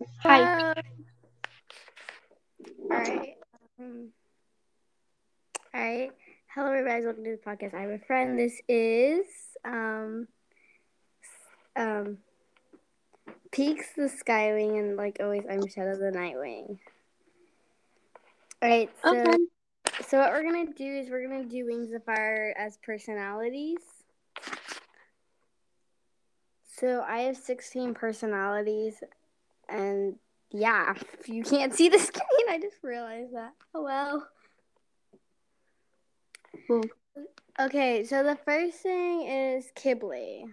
Hi. All right. Um, all right. Hello, everybody. Welcome to the podcast. I'm a friend. This is um um Peaks the Skywing, and like always, I'm Shadow the Nightwing. All right. So, Okay. so what we're gonna do is we're gonna do Wings of Fire as personalities. So I have 16 personalities, and yeah, you can't see the screen. I just realized that. Oh well. Cool. Okay, so the first thing is Kibble.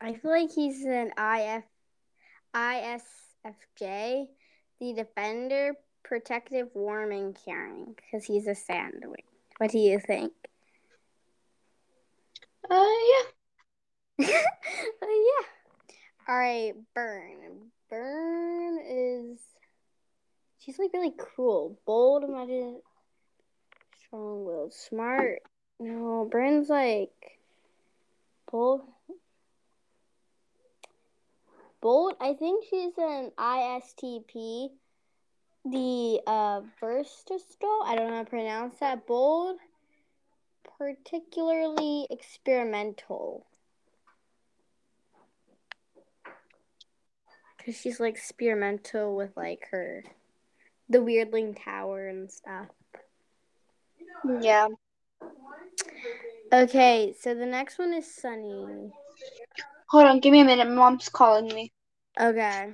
I feel like he's an IF, ISFJ, the defender, protective, warm, and caring, because he's a sandwich. What do you think? Uh, yeah. Uh, yeah. All right, Burn. Burn is. She's like really cruel, bold, imagine, strong-willed, smart. No, Burn's like bold. Bold. I think she's an ISTP. The uh versatile. I don't know how to pronounce that. Bold, particularly experimental. Cause she's like experimental with like her, the Weirdling Tower and stuff. Yeah. Okay, so the next one is Sunny. Hold on, give me a minute. Mom's calling me. Okay.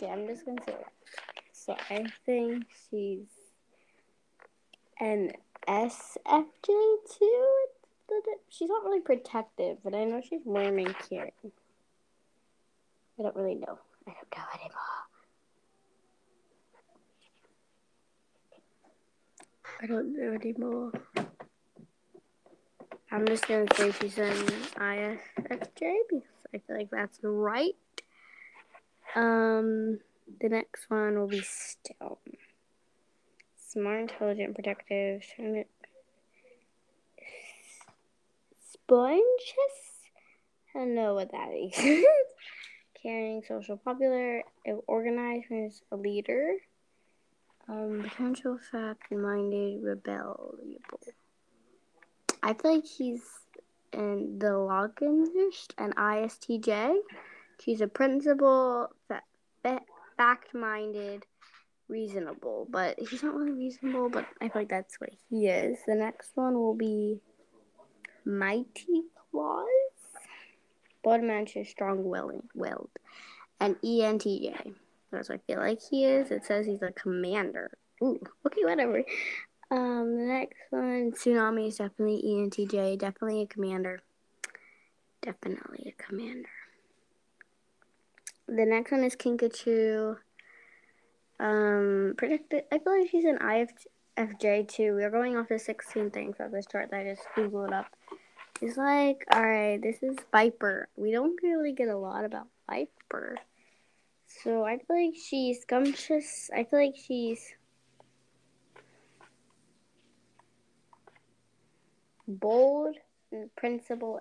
Okay, I'm just gonna say that. So I think she's an SFJ too. She's not really protective, but I know she's warm and caring. I don't really know. I don't know anymore. I don't know anymore. I'm just gonna say she's an ISFJ because I feel like that's right. Um, the next one will be Stone. Smart, intelligent, protective, sponges. I don't know what that is. Caring, social, popular, organized, a leader. Um, potential, fact-minded, rebelliable. I feel like he's in the Loganist and ISTJ. She's a principal, fa- fact-minded, reasonable, but he's not really reasonable. But I feel like that's what he is. The next one will be Mighty Claws. Bloodmancher, strong-willed, willed, and ENTJ. That's what I feel like he is. It says he's a commander. Ooh, okay, whatever. Um, the next one, Tsunami is definitely ENTJ, definitely a commander. Definitely a commander. The next one is Kinkajou. Um, predicted. I believe like she's an IFJ too. We're going off the 16 things of this chart that I just googled up. It's like, all right, this is Viper. We don't really get a lot about Viper. So I feel like she's scrumptious. I feel like she's bold, and principled,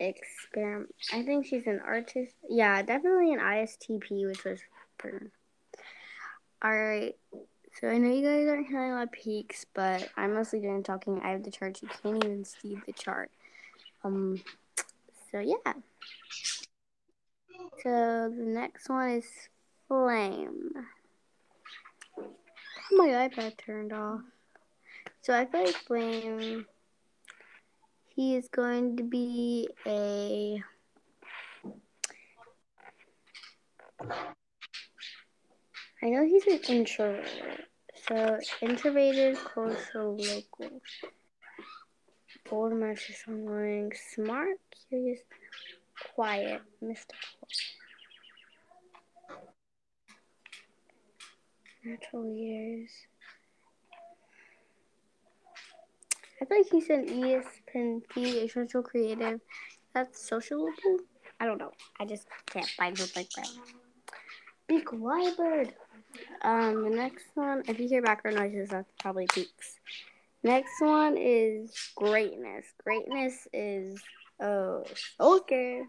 experiment. I think she's an artist. Yeah, definitely an ISTP, which was Burn. All right. So I know you guys aren't hearing a lot of peaks, but I'm mostly doing talking. I have the chart. You can't even see the chart. Um. So yeah. So the next one is Flame. My iPad turned off. So I feel like Flame. He is going to be a. I know he's an introvert. So introverted, coastal, local. Bold, malicious, online, smart, curious, quiet, mystical. Natural years. I feel like he's an ESPNP, essential creative. That's sociable. I don't know. I just can't find words like that. Big Bird. Um, the next one, if you hear background noises, that's probably peaks. Next one is greatness. Greatness is oh okay.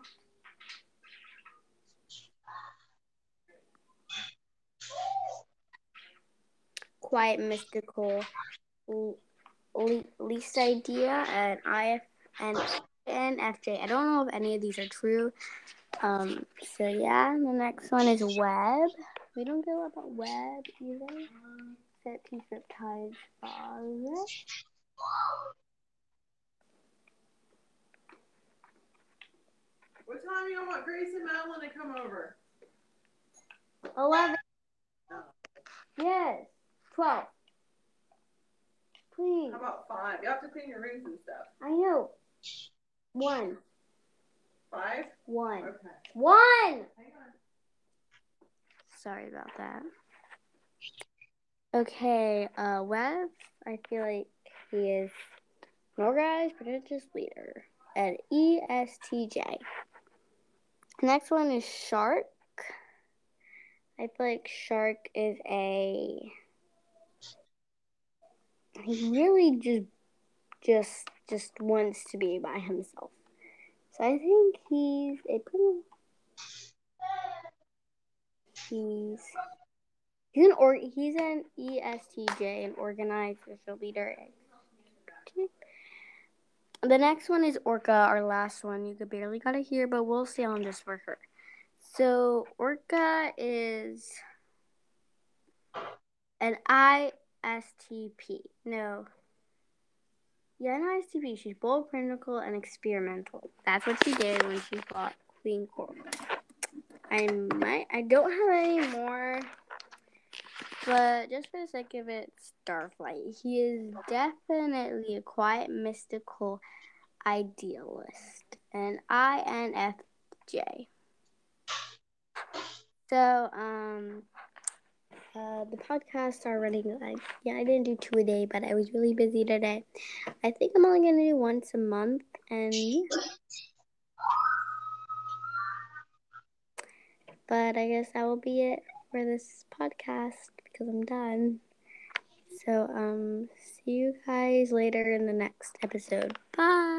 Quiet, mystical, le- least idea, and IF and NFJ. I don't know if any of these are true. Um, so yeah, the next one is web. We don't go about web either. 13 Riptide's father. What time do you want Grace and Madeline to come over? 11. No. Yes. 12. Please. How about 5? You have to clean your rooms and stuff. I know. 1. 5? 1. Okay. 1! Sorry about that. Okay, uh, Webb, I feel like he is an organized, pretentious leader. And E ESTJ. Next one is Shark. I feel like Shark is a. He really just, just, just wants to be by himself. So I think he's a pretty. He's he's an or he's an ESTJ, an organized social leader. The next one is Orca, our last one. You could barely got it here, but we'll stay on just for her. So Orca is an ISTP. No. Yeah, an ISTP. She's bold, critical, and experimental. That's what she did when she fought Queen Coral. I might. I don't have any more, but just for the sake of it, Starflight. He is definitely a quiet, mystical idealist, an INFJ. So, um, uh, the podcasts are running. Like, yeah, I didn't do two a day, but I was really busy today. I think I'm only gonna do once a month, and But I guess that will be it for this podcast because I'm done. So, um, see you guys later in the next episode. Bye.